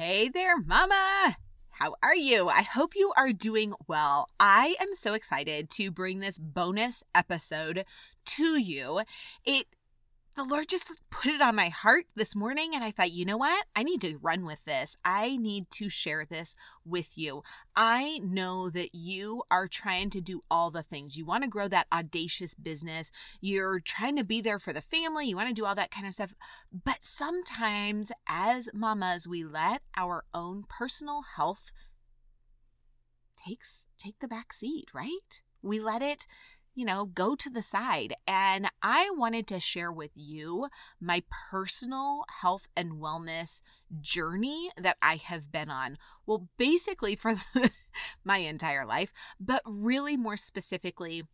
Hey there, Mama! How are you? I hope you are doing well. I am so excited to bring this bonus episode to you. It the Lord just put it on my heart this morning, and I thought, you know what? I need to run with this. I need to share this with you. I know that you are trying to do all the things. You want to grow that audacious business, you're trying to be there for the family, you want to do all that kind of stuff. But sometimes, as mamas, we let our own personal health takes take the back seat, right? We let it you know, go to the side. And I wanted to share with you my personal health and wellness journey that I have been on. Well, basically for my entire life, but really more specifically,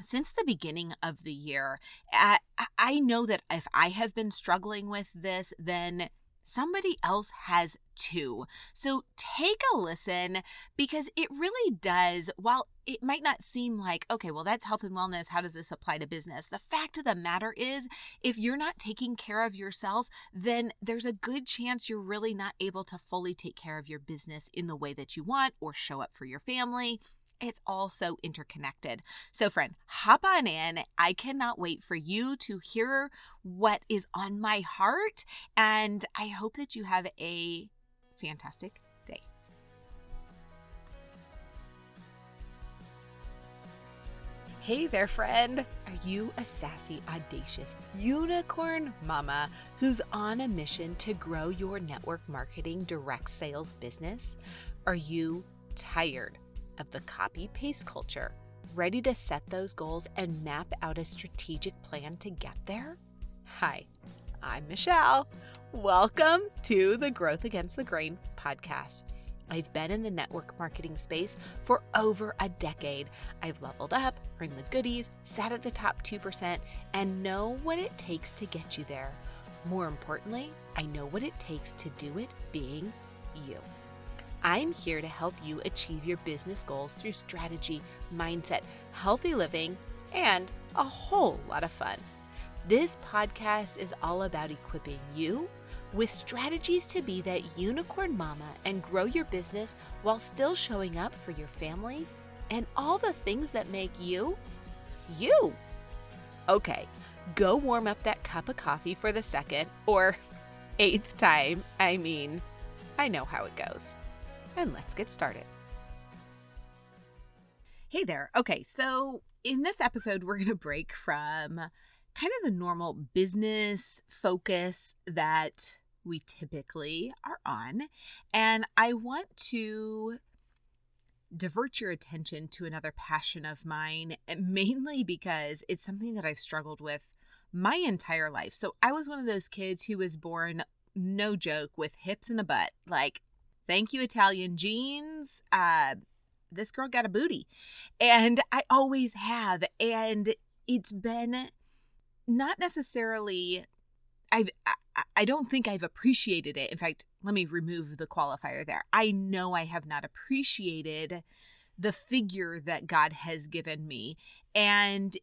since the beginning of the year, I, I know that if I have been struggling with this, then somebody else has too. So take a listen because it really does, while it might not seem like, okay, well, that's health and wellness. How does this apply to business? The fact of the matter is, if you're not taking care of yourself, then there's a good chance you're really not able to fully take care of your business in the way that you want or show up for your family it's all so interconnected. So, friend, hop on in. I cannot wait for you to hear what is on my heart. And I hope that you have a fantastic day. Hey there, friend. Are you a sassy, audacious unicorn mama who's on a mission to grow your network marketing direct sales business? Are you tired? Of the copy paste culture, ready to set those goals and map out a strategic plan to get there? Hi, I'm Michelle. Welcome to the Growth Against the Grain podcast. I've been in the network marketing space for over a decade. I've leveled up, earned the goodies, sat at the top 2%, and know what it takes to get you there. More importantly, I know what it takes to do it being you. I'm here to help you achieve your business goals through strategy, mindset, healthy living, and a whole lot of fun. This podcast is all about equipping you with strategies to be that unicorn mama and grow your business while still showing up for your family and all the things that make you you. Okay, go warm up that cup of coffee for the second or eighth time. I mean, I know how it goes and let's get started. Hey there. Okay, so in this episode, we're going to break from kind of the normal business focus that we typically are on. And I want to divert your attention to another passion of mine, mainly because it's something that I've struggled with my entire life. So I was one of those kids who was born, no joke, with hips and a butt. Like Thank you, Italian genes. Uh, this girl got a booty. And I always have. And it's been not necessarily, I've, I, I don't think I've appreciated it. In fact, let me remove the qualifier there. I know I have not appreciated the figure that God has given me. And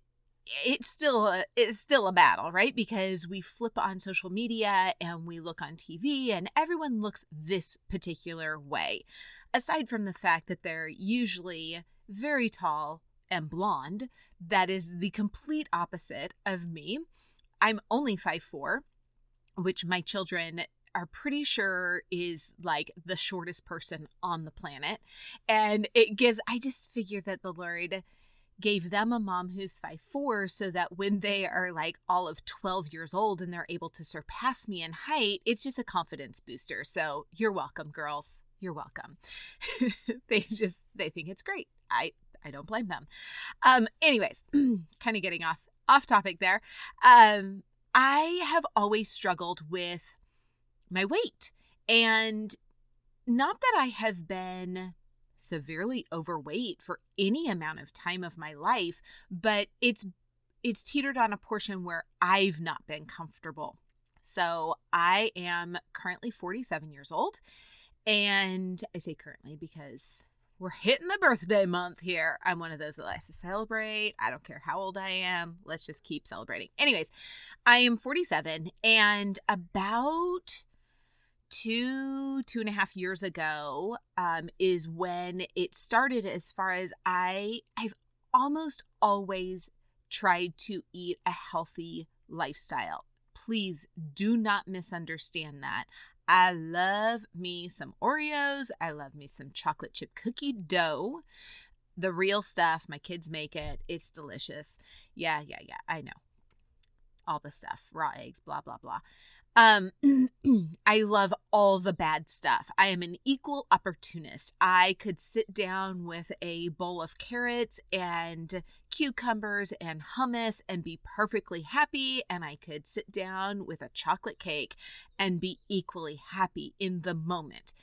it's still a, it's still a battle, right? Because we flip on social media and we look on TV and everyone looks this particular way. Aside from the fact that they're usually very tall and blonde, that is the complete opposite of me. I'm only five four, which my children are pretty sure is like the shortest person on the planet. And it gives I just figure that the Lord gave them a mom who's five four so that when they are like all of 12 years old and they're able to surpass me in height, it's just a confidence booster. So you're welcome, girls. You're welcome. they just they think it's great. I I don't blame them. Um anyways, kind of getting off off topic there. Um I have always struggled with my weight and not that I have been severely overweight for any amount of time of my life, but it's it's teetered on a portion where I've not been comfortable. So, I am currently 47 years old, and I say currently because we're hitting the birthday month here. I'm one of those that likes to celebrate. I don't care how old I am. Let's just keep celebrating. Anyways, I am 47 and about two two and a half years ago um, is when it started as far as i i've almost always tried to eat a healthy lifestyle. Please do not misunderstand that. I love me some oreos. I love me some chocolate chip cookie dough. The real stuff my kids make it. It's delicious. Yeah yeah yeah. I know. All the stuff raw eggs blah blah blah um, I love all the bad stuff. I am an equal opportunist. I could sit down with a bowl of carrots and cucumbers and hummus and be perfectly happy. And I could sit down with a chocolate cake and be equally happy in the moment.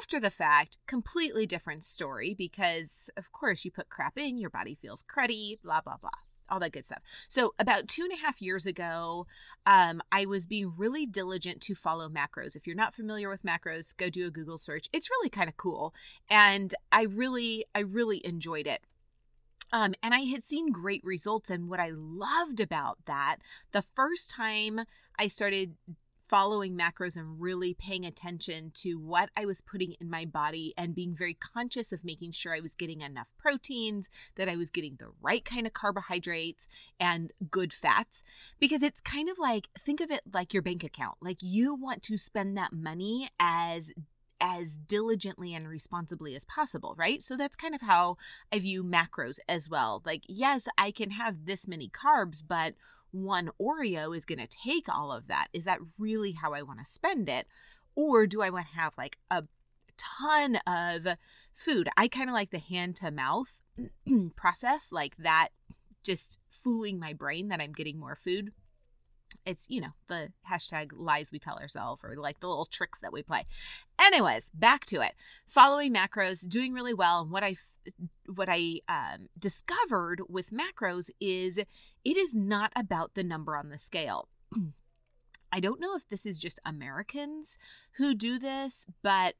After the fact, completely different story because, of course, you put crap in, your body feels cruddy, blah, blah, blah all that good stuff. So, about two and a half years ago, um, I was being really diligent to follow macros. If you're not familiar with macros, go do a Google search. It's really kind of cool, and I really, I really enjoyed it. Um, and I had seen great results. And what I loved about that, the first time I started following macros and really paying attention to what I was putting in my body and being very conscious of making sure I was getting enough proteins, that I was getting the right kind of carbohydrates and good fats. Because it's kind of like, think of it like your bank account. Like you want to spend that money as as diligently and responsibly as possible, right? So that's kind of how I view macros as well. Like, yes, I can have this many carbs, but one Oreo is going to take all of that. Is that really how I want to spend it? Or do I want to have like a ton of food? I kind of like the hand to mouth process, like that, just fooling my brain that I'm getting more food it's you know the hashtag lies we tell ourselves or like the little tricks that we play anyways back to it following macros doing really well and what i what i um, discovered with macros is it is not about the number on the scale i don't know if this is just americans who do this but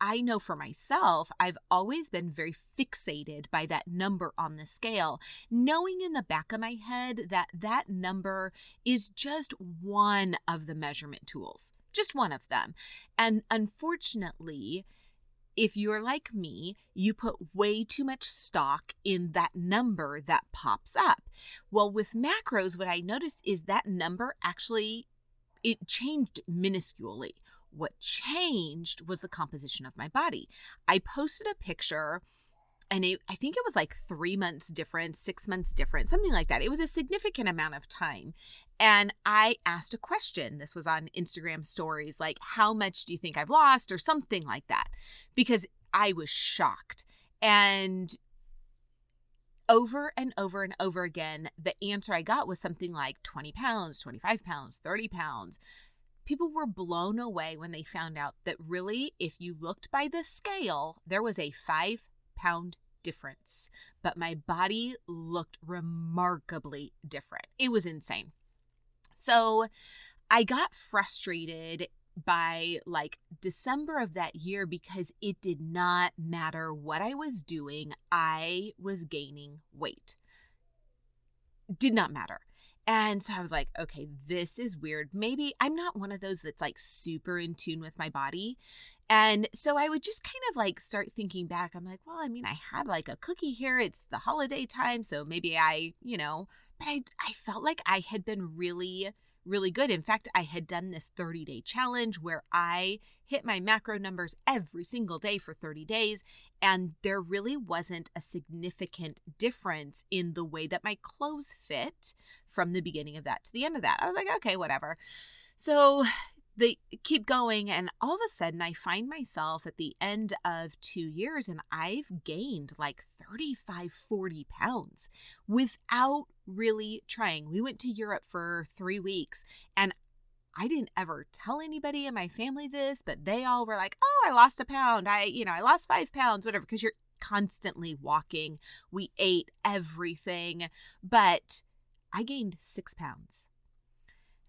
I know for myself, I've always been very fixated by that number on the scale, knowing in the back of my head that that number is just one of the measurement tools, just one of them. And unfortunately, if you're like me, you put way too much stock in that number that pops up. Well, with macros, what I noticed is that number actually it changed minusculely. What changed was the composition of my body. I posted a picture and it, I think it was like three months different, six months different, something like that. It was a significant amount of time. And I asked a question. This was on Instagram stories, like, how much do you think I've lost, or something like that, because I was shocked. And over and over and over again, the answer I got was something like 20 pounds, 25 pounds, 30 pounds people were blown away when they found out that really, if you looked by the scale, there was a five pound difference. But my body looked remarkably different. It was insane. So I got frustrated by like December of that year because it did not matter what I was doing, I was gaining weight. Did not matter. And so I was like, okay, this is weird. Maybe I'm not one of those that's like super in tune with my body. And so I would just kind of like start thinking back. I'm like, well, I mean, I had like a cookie here. It's the holiday time. So maybe I, you know, but I, I felt like I had been really really good. In fact, I had done this 30 day challenge where I hit my macro numbers every single day for 30 days, and there really wasn't a significant difference in the way that my clothes fit from the beginning of that to the end of that. I was like, okay, whatever. So they keep going and all of a sudden i find myself at the end of two years and i've gained like 35 40 pounds without really trying. We went to europe for three weeks and i didn't ever tell anybody in my family this but they all were like oh i lost a pound. I you know i lost five pounds whatever because you're constantly walking. We ate everything but i gained six pounds.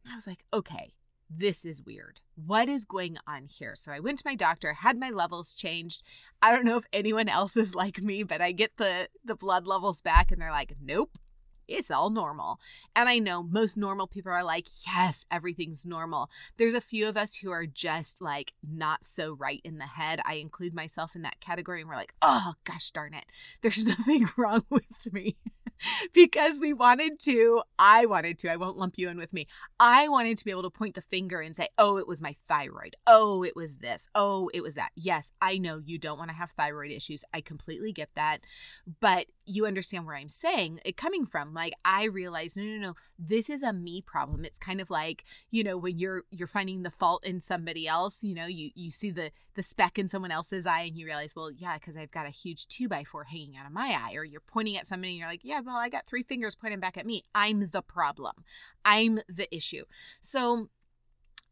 And i was like okay this is weird. What is going on here? So I went to my doctor, had my levels changed. I don't know if anyone else is like me, but I get the the blood levels back and they're like, "Nope. It's all normal. And I know most normal people are like, yes, everything's normal. There's a few of us who are just like not so right in the head. I include myself in that category and we're like, oh, gosh darn it. There's nothing wrong with me. because we wanted to, I wanted to, I won't lump you in with me. I wanted to be able to point the finger and say, oh, it was my thyroid. Oh, it was this. Oh, it was that. Yes, I know you don't want to have thyroid issues. I completely get that. But you understand where I'm saying it coming from. Like I realized, no, no, no, this is a me problem. It's kind of like, you know, when you're you're finding the fault in somebody else, you know, you you see the the speck in someone else's eye and you realize, well, yeah, because I've got a huge two by four hanging out of my eye. Or you're pointing at somebody and you're like, yeah, well, I got three fingers pointing back at me. I'm the problem. I'm the issue. So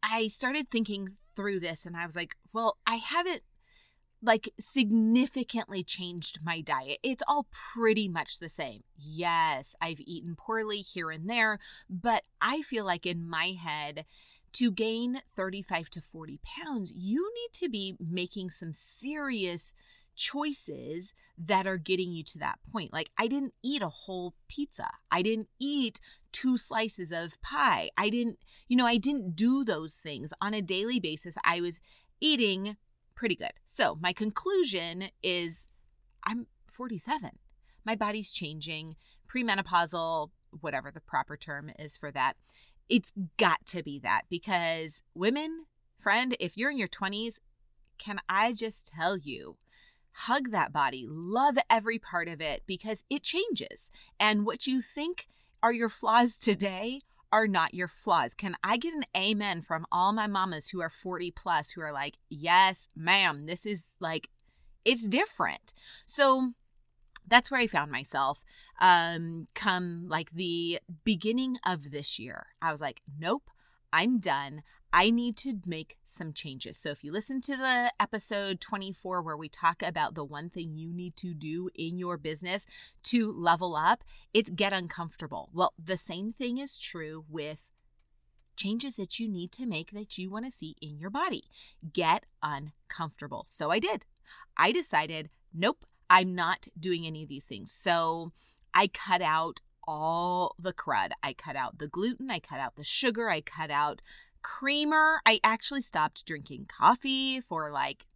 I started thinking through this and I was like, well, I haven't like significantly changed my diet. It's all pretty much the same. Yes, I've eaten poorly here and there, but I feel like in my head, to gain 35 to 40 pounds, you need to be making some serious choices that are getting you to that point. Like, I didn't eat a whole pizza, I didn't eat two slices of pie. I didn't, you know, I didn't do those things on a daily basis. I was eating pretty good. So, my conclusion is I'm 47. My body's changing, premenopausal, whatever the proper term is for that. It's got to be that because women, friend, if you're in your 20s, can I just tell you, hug that body, love every part of it because it changes. And what you think are your flaws today are not your flaws. Can I get an amen from all my mamas who are 40 plus who are like, yes, ma'am, this is like, it's different. So that's where I found myself um, come like the beginning of this year. I was like, nope, I'm done. I need to make some changes. So, if you listen to the episode 24, where we talk about the one thing you need to do in your business to level up, it's get uncomfortable. Well, the same thing is true with changes that you need to make that you want to see in your body. Get uncomfortable. So, I did. I decided, nope, I'm not doing any of these things. So, I cut out all the crud. I cut out the gluten, I cut out the sugar, I cut out creamer. I actually stopped drinking coffee for like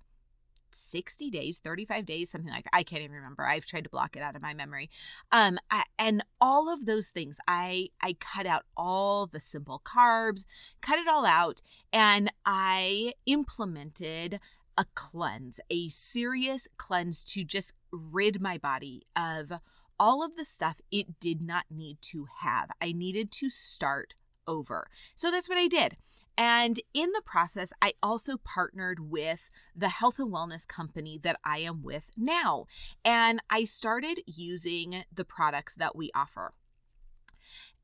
60 days 35 days something like that. I can't even remember. I've tried to block it out of my memory. Um I, and all of those things i i cut out all the simple carbs cut it all out and i implemented a cleanse a serious cleanse to just rid my body of all of the stuff it did not need to have. I needed to start over. So that's what I did. And in the process, I also partnered with the health and wellness company that I am with now. And I started using the products that we offer.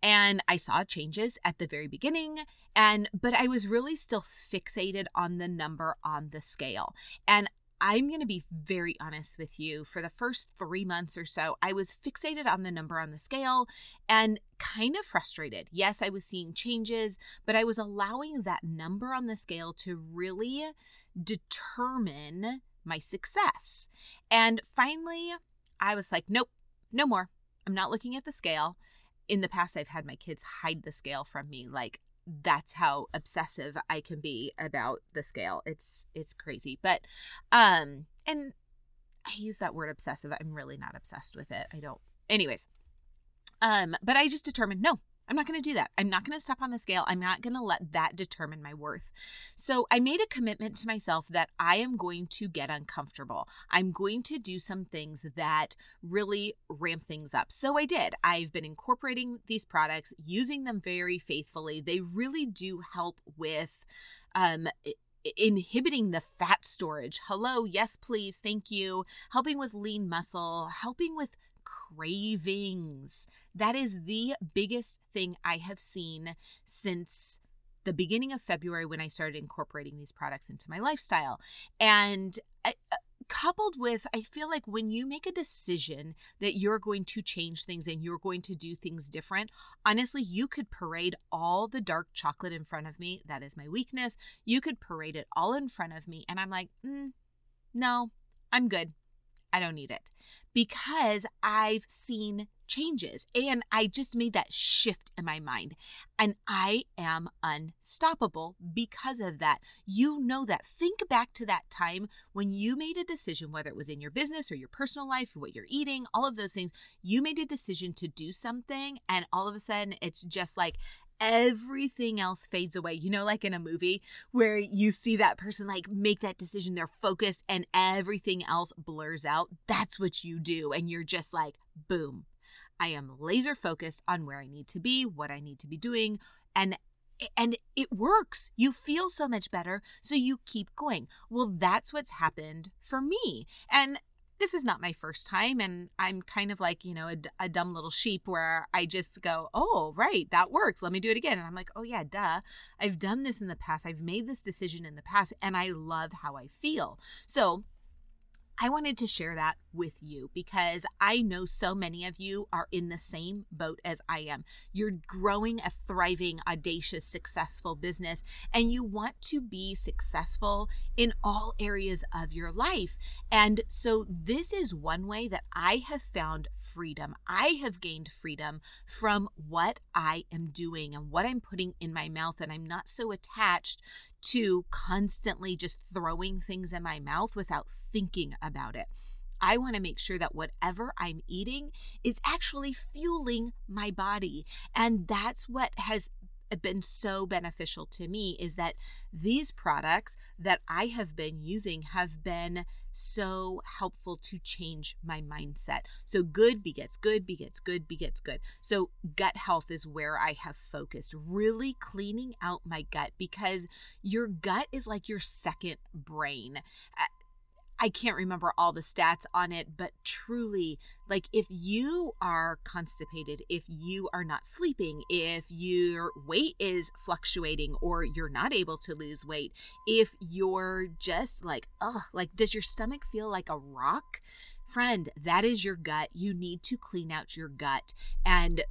And I saw changes at the very beginning and but I was really still fixated on the number on the scale. And I'm going to be very honest with you. For the first three months or so, I was fixated on the number on the scale and kind of frustrated. Yes, I was seeing changes, but I was allowing that number on the scale to really determine my success. And finally, I was like, nope, no more. I'm not looking at the scale. In the past, I've had my kids hide the scale from me. Like, that's how obsessive I can be about the scale. It's it's crazy. But um and I use that word obsessive. I'm really not obsessed with it. I don't. Anyways, um but I just determined no, I'm not going to do that. I'm not going to step on the scale. I'm not going to let that determine my worth. So I made a commitment to myself that I am going to get uncomfortable. I'm going to do some things that really ramp things up. So I did. I've been incorporating these products, using them very faithfully. They really do help with um, inhibiting the fat storage. Hello, yes, please, thank you. Helping with lean muscle, helping with cravings. That is the biggest thing I have seen since the beginning of February when I started incorporating these products into my lifestyle. And uh, uh, coupled with, I feel like when you make a decision that you're going to change things and you're going to do things different, honestly, you could parade all the dark chocolate in front of me. That is my weakness. You could parade it all in front of me. And I'm like, mm, no, I'm good. I don't need it because I've seen changes and I just made that shift in my mind. And I am unstoppable because of that. You know that. Think back to that time when you made a decision, whether it was in your business or your personal life, what you're eating, all of those things. You made a decision to do something, and all of a sudden it's just like, everything else fades away. You know, like in a movie where you see that person like make that decision, they're focused, and everything else blurs out. That's what you do. And you're just like, boom, I am laser focused on where I need to be, what I need to be doing, and and it works. You feel so much better, so you keep going. Well, that's what's happened for me. And this is not my first time and i'm kind of like you know a, a, dumb little sheep where i just go oh right that works let me do it again. And i'm like oh yeah duh i've done this in the past i've made this decision in the past and i love how i feel. So I wanted to share that with you because I know so many of you are in the same boat as I am. You're growing a thriving, audacious, successful business, and you want to be successful in all areas of your life. And so, this is one way that I have found freedom. I have gained freedom from what I am doing and what I'm putting in my mouth, and I'm not so attached to constantly just throwing things in my mouth without thinking about it. I want to make sure that whatever I'm eating is actually fueling my body. And that's what has been so beneficial to me is that these products that I have been using have been so helpful to change my mindset. So good begets good, begets good, begets good. So gut health is where I have focused, really cleaning out my gut because your gut is like your second brain. I can't remember all the stats on it, but truly, like if you are constipated, if you are not sleeping, if your weight is fluctuating or you're not able to lose weight, if you're just like, oh, like does your stomach feel like a rock? Friend, that is your gut. You need to clean out your gut. And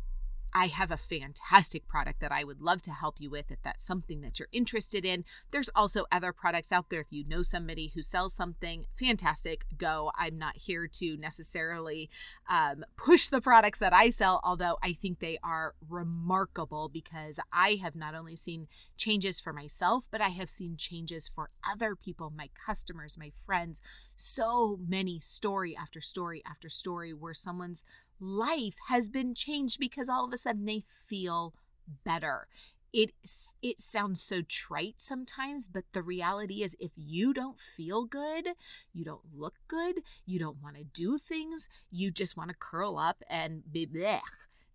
I have a fantastic product that I would love to help you with if that's something that you're interested in. There's also other products out there. If you know somebody who sells something, fantastic, go. I'm not here to necessarily um, push the products that I sell, although I think they are remarkable because I have not only seen changes for myself, but I have seen changes for other people, my customers, my friends. So many story after story after story where someone's life has been changed because all of a sudden they feel better. It it sounds so trite sometimes, but the reality is if you don't feel good, you don't look good, you don't want to do things, you just want to curl up and be.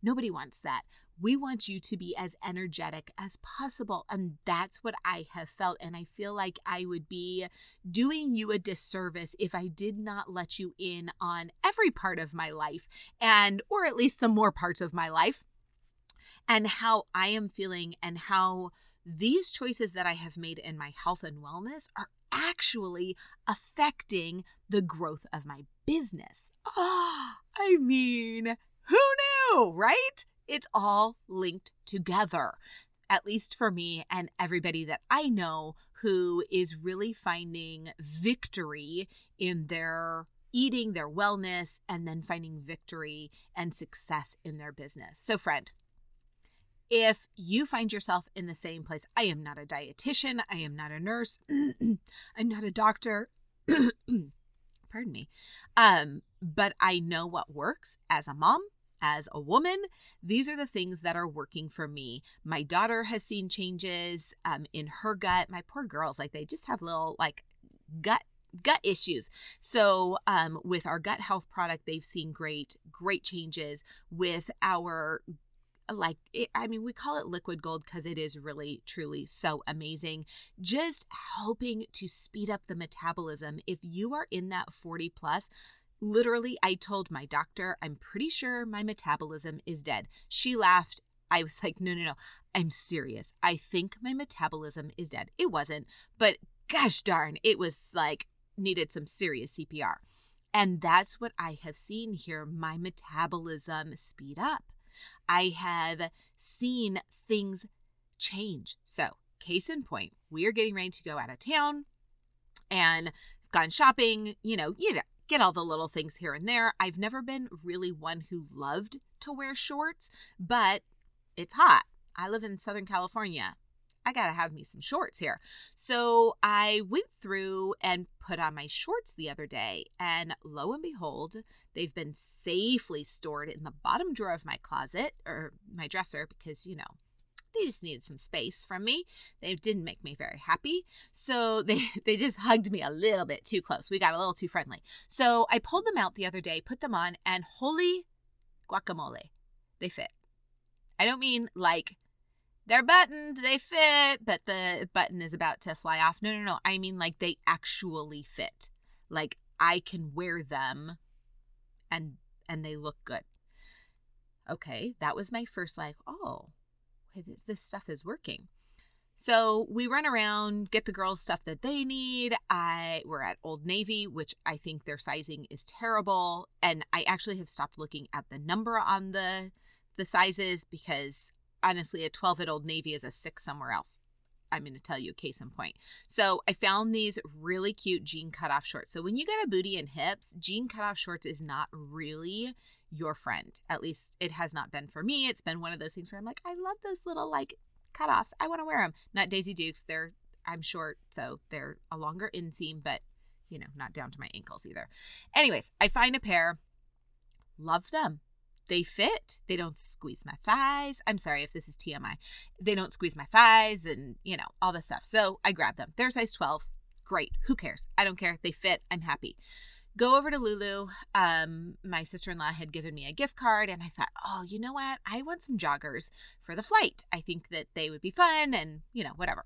Nobody wants that. We want you to be as energetic as possible. And that's what I have felt. And I feel like I would be doing you a disservice if I did not let you in on every part of my life and, or at least some more parts of my life and how I am feeling and how these choices that I have made in my health and wellness are actually affecting the growth of my business. Oh, I mean, who knew, right? It's all linked together, at least for me and everybody that I know who is really finding victory in their eating, their wellness, and then finding victory and success in their business. So, friend, if you find yourself in the same place, I am not a dietitian, I am not a nurse, I'm not a doctor. Pardon me. Um, but I know what works as a mom, as a woman, these are the things that are working for me. My daughter has seen changes um, in her gut. My poor girls, like they just have little like gut gut issues. So, um, with our gut health product, they've seen great, great changes with our like it, i mean we call it liquid gold because it is really truly so amazing just helping to speed up the metabolism if you are in that 40 plus Literally, I told my doctor, I'm pretty sure my metabolism is dead. She laughed. I was like, no, no, no. I'm serious. I think my metabolism is dead. It wasn't, but gosh darn, it was like needed some serious CPR. And that's what I have seen here my metabolism speed up. I have seen things change. So, case in point, we are getting ready to go out of town and gone shopping, you know, you know, get all the little things here and there. I've never been really one who loved to wear shorts, but it's hot. I live in Southern California. I got to have me some shorts here. So I went through and put on my shorts the other day, and lo and behold, they've been safely stored in the bottom drawer of my closet or my dresser because, you know, they just needed some space from me. They didn't make me very happy. So they, they just hugged me a little bit too close. We got a little too friendly. So I pulled them out the other day, put them on, and holy guacamole, they fit. I don't mean like they're buttoned, they fit, but the button is about to fly off. No, no, no. I mean like they actually fit. Like I can wear them and and they look good. Okay, that was my first like, oh, this, this stuff is working. So we run around, get the girls stuff that they need. I we're at Old Navy, which I think their sizing is terrible, and I actually have stopped looking at the number on the the sizes because honestly, a 12 at Old Navy is a six somewhere else. I'm going to tell you case in point. So I found these really cute jean cutoff shorts. So when you get a booty and hips, jean cutoff shorts is not really your friend. At least it has not been for me. It's been one of those things where I'm like, I love those little like cutoffs. I want to wear them. Not Daisy Dukes. They're I'm short, so they're a longer inseam, but you know, not down to my ankles either. Anyways, I find a pair. Love them. They fit. They don't squeeze my thighs. I'm sorry if this is TMI. They don't squeeze my thighs and, you know, all this stuff. So I grab them. They're size 12. Great. Who cares? I don't care. They fit. I'm happy go over to Lulu. Um, my sister in law had given me a gift card, and I thought, oh, you know what? I want some joggers for the flight. I think that they would be fun, and you know, whatever.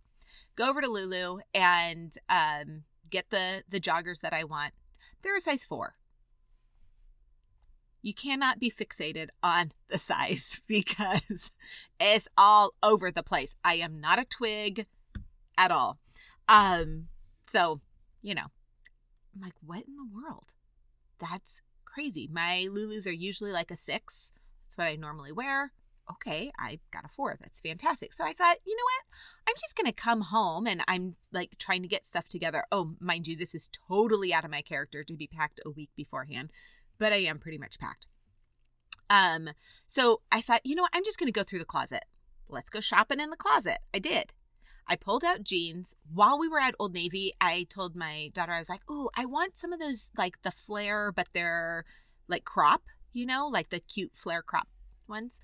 Go over to Lulu and um, get the the joggers that I want. They're a size four. You cannot be fixated on the size because it's all over the place. I am not a twig at all. Um, so you know, I'm like, what in the world? That's crazy. My Lulus are usually like a six. That's what I normally wear. Okay, I got a four. That's fantastic. So I thought, you know what? I'm just going to come home and I'm like trying to get stuff together. Oh, mind you, this is totally out of my character to be packed a week beforehand, but I am pretty much packed. Um, so I thought, you know what? I'm just going to go through the closet. Let's go shopping in the closet. I did. I pulled out jeans. While we were at Old Navy, I told my daughter, I was like, oh, I want some of those, like the flare, but they're like crop, you know, like the cute flare crop ones.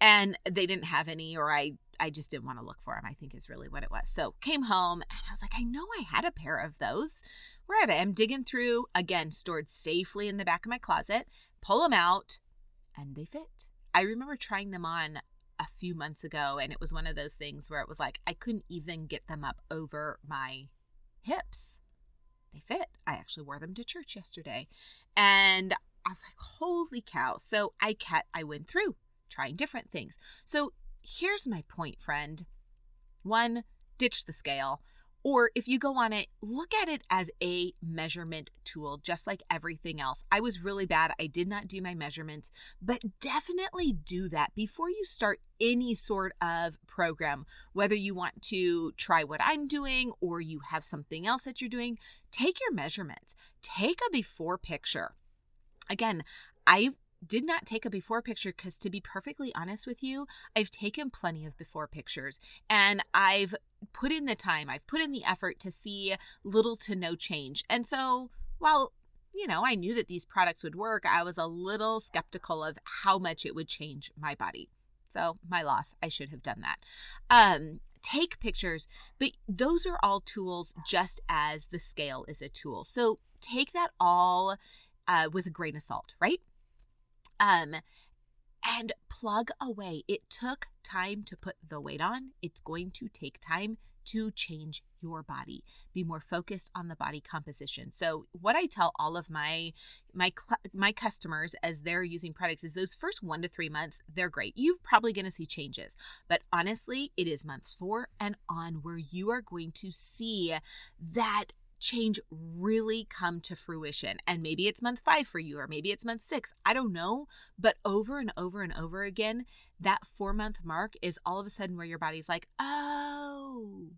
And they didn't have any, or I I just didn't want to look for them, I think is really what it was. So came home and I was like, I know I had a pair of those. Where are they? I'm digging through, again, stored safely in the back of my closet, pull them out, and they fit. I remember trying them on a few months ago and it was one of those things where it was like I couldn't even get them up over my hips. They fit. I actually wore them to church yesterday. And I was like, "Holy cow." So I kept I went through trying different things. So here's my point, friend. One, ditch the scale. Or if you go on it, look at it as a measurement tool, just like everything else. I was really bad. I did not do my measurements, but definitely do that before you start any sort of program, whether you want to try what I'm doing or you have something else that you're doing. Take your measurements, take a before picture. Again, I did not take a before picture because, to be perfectly honest with you, I've taken plenty of before pictures and I've put in the time, I've put in the effort to see little to no change. And so, while you know, I knew that these products would work, I was a little skeptical of how much it would change my body. So, my loss, I should have done that. Um, take pictures, but those are all tools just as the scale is a tool. So, take that all uh, with a grain of salt, right? Um, and plug away. It took time to put the weight on. It's going to take time to change your body. Be more focused on the body composition. So what I tell all of my my my customers as they're using products is those first 1 to 3 months, they're great. You're probably going to see changes. But honestly, it is months 4 and on where you are going to see that change really come to fruition. And maybe it's month five for you, or maybe it's month six. I don't know. But over and over and over again, that four month mark is all of a sudden where your body's like, oh,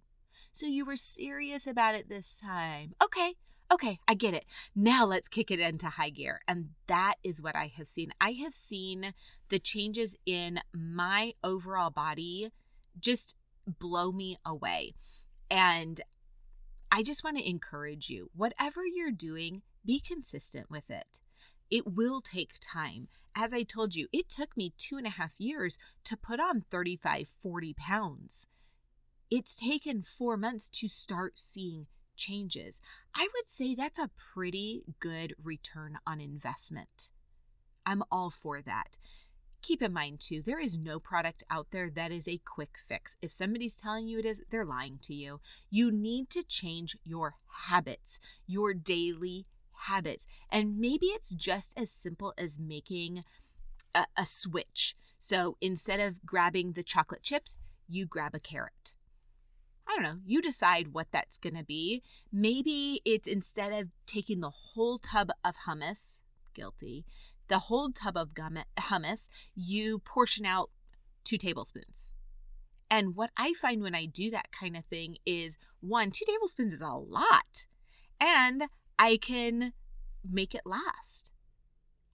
so you were serious about it this time. Okay. okay, I get it. Now let's kick it into high gear. And that is what I have seen. I have seen the changes in my overall body just blow me away. And I just want to encourage you whatever you're doing, be consistent with it. It will take time. As I told you, it took me two and a half years to put on 35, 40 pounds. It's taken four months to start seeing changes. I would say that's a pretty good return on investment. I'm all for that. Keep in mind, too, there is no product out there that is a quick fix. If somebody's telling you it is, they're lying to you. You need to change your habits, your daily habits. And maybe it's just as simple as making a, a switch. So instead of grabbing the chocolate chips, you grab a carrot. I don't know, you decide what that's going to be. Maybe it's instead of taking the whole tub of hummus, guilty, the whole tub of hummus, you portion out two tablespoons. And what I find when I do that kind of thing is one, two tablespoons is a lot. And I can make it last.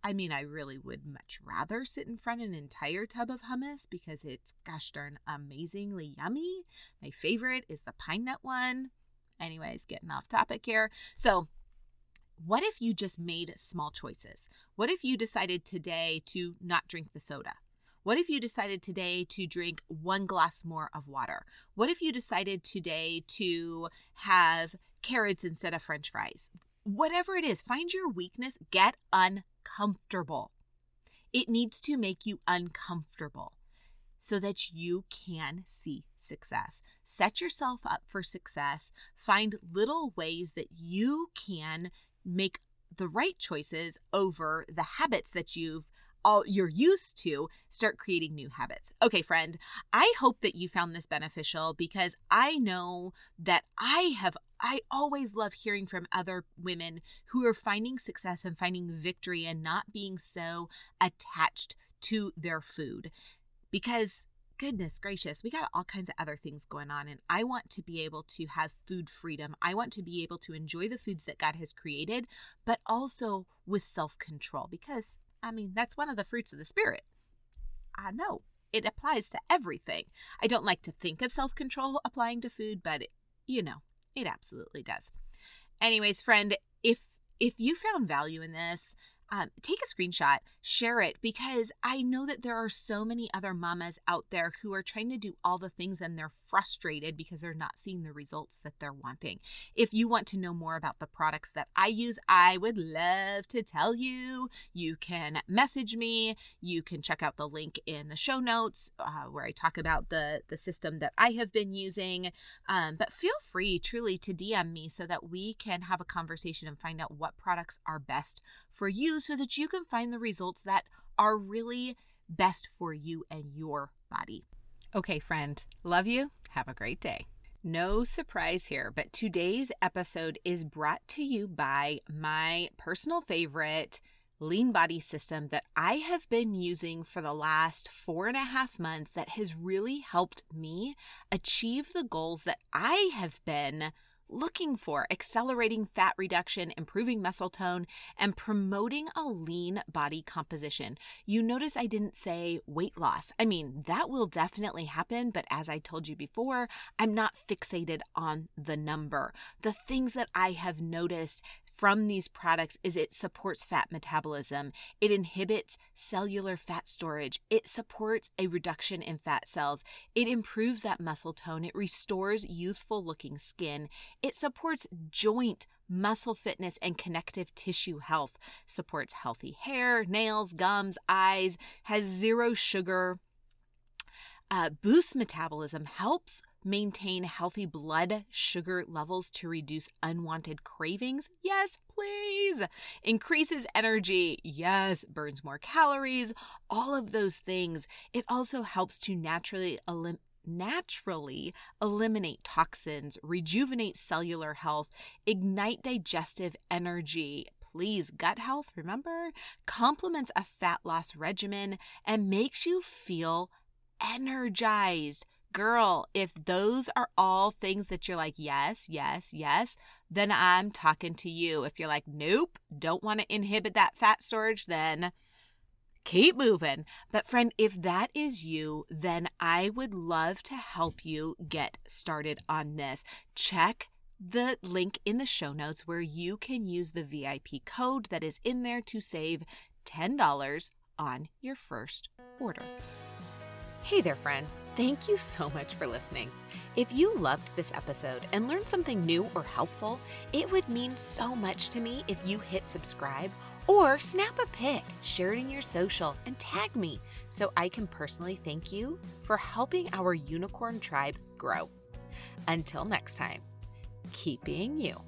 I mean, I really would much rather sit in front of an entire tub of hummus because it's gosh darn amazingly yummy. My favorite is the pine nut one. Anyways, getting off topic here. So, what if you just made small choices? What if you decided today to not drink the soda? What if you decided today to drink one glass more of water? What if you decided today to have carrots instead of french fries? Whatever it is, find your weakness, get uncomfortable. It needs to make you uncomfortable so that you can see success. Set yourself up for success. Find little ways that you can make the right choices over the habits that you've all you're used to, start creating new habits. Okay, friend, I hope that you found this beneficial because I know that I have I always love hearing from other women who are finding success and finding victory and not being so attached to their food. Because goodness gracious, we got all kinds of other things going on. And I want to be able to have food freedom. I want to be able to enjoy the foods that God has created, but also with self control because I mean, that's one of the fruits of the Spirit. I know it applies to everything. I don't like to think of self control applying to food, but it, you know, it absolutely does. Anyways, friend, if if you found value in this, um, take a screenshot, share it, because I know that there are so many other mamas out there who are trying to do all the things and they're frustrated because they're not seeing the results that they're wanting. If you want to know more about the products that I use, I would love to tell you. You can message me. You can check out the link in the show notes uh, where I talk about the the system that I have been using. Um, but feel free, truly, to DM me so that we can have a conversation and find out what products are best for you so that you can find the results that are really best for you and your body. Okay, friend, love you. Have a great day. No surprise here, but today's episode is brought to you by my personal favorite lean body system that I have been using for the last four and a half months that has really helped me achieve the goals that I have been looking for accelerating fat reduction, improving muscle tone, and promoting a lean body composition. You notice I didn't say weight loss. I mean, that will definitely happen, but as I told you before, I'm not fixated on the number. The things that I have noticed from these products is it supports fat metabolism, it inhibits cellular fat storage, it supports a reduction in fat cells, it improves that muscle tone, it restores youthful looking skin, it supports joint muscle fitness and connective tissue health, supports healthy hair, nails, gums, eyes, has zero sugar, uh, boosts metabolism, helps maintain healthy blood sugar levels to reduce unwanted cravings? Yes, please. Increases energy? Yes. Burns more calories? All of those things. It also helps to naturally eliminate naturally eliminate toxins, rejuvenate cellular health, ignite digestive energy, please gut health, remember, complements a fat loss regimen, and makes you feel energized girl, if those are all things that you're like, yes, yes, yes, then I'm talking to you. If you're like, nope, don't want to inhibit that fat storage, then keep moving. But, friend, if that is you, then I would love to help you get started on this. Check the link in the show notes where you can use the VIP code that is in there to save $10 on your first order. Hey there, friend. Thank you so much for listening. If you loved this episode and learned something new or helpful, it would mean so much to me if you hit subscribe or snap a pic, share it in your social, and tag me so I can personally thank you for helping our unicorn tribe grow. Until next time, keep being you.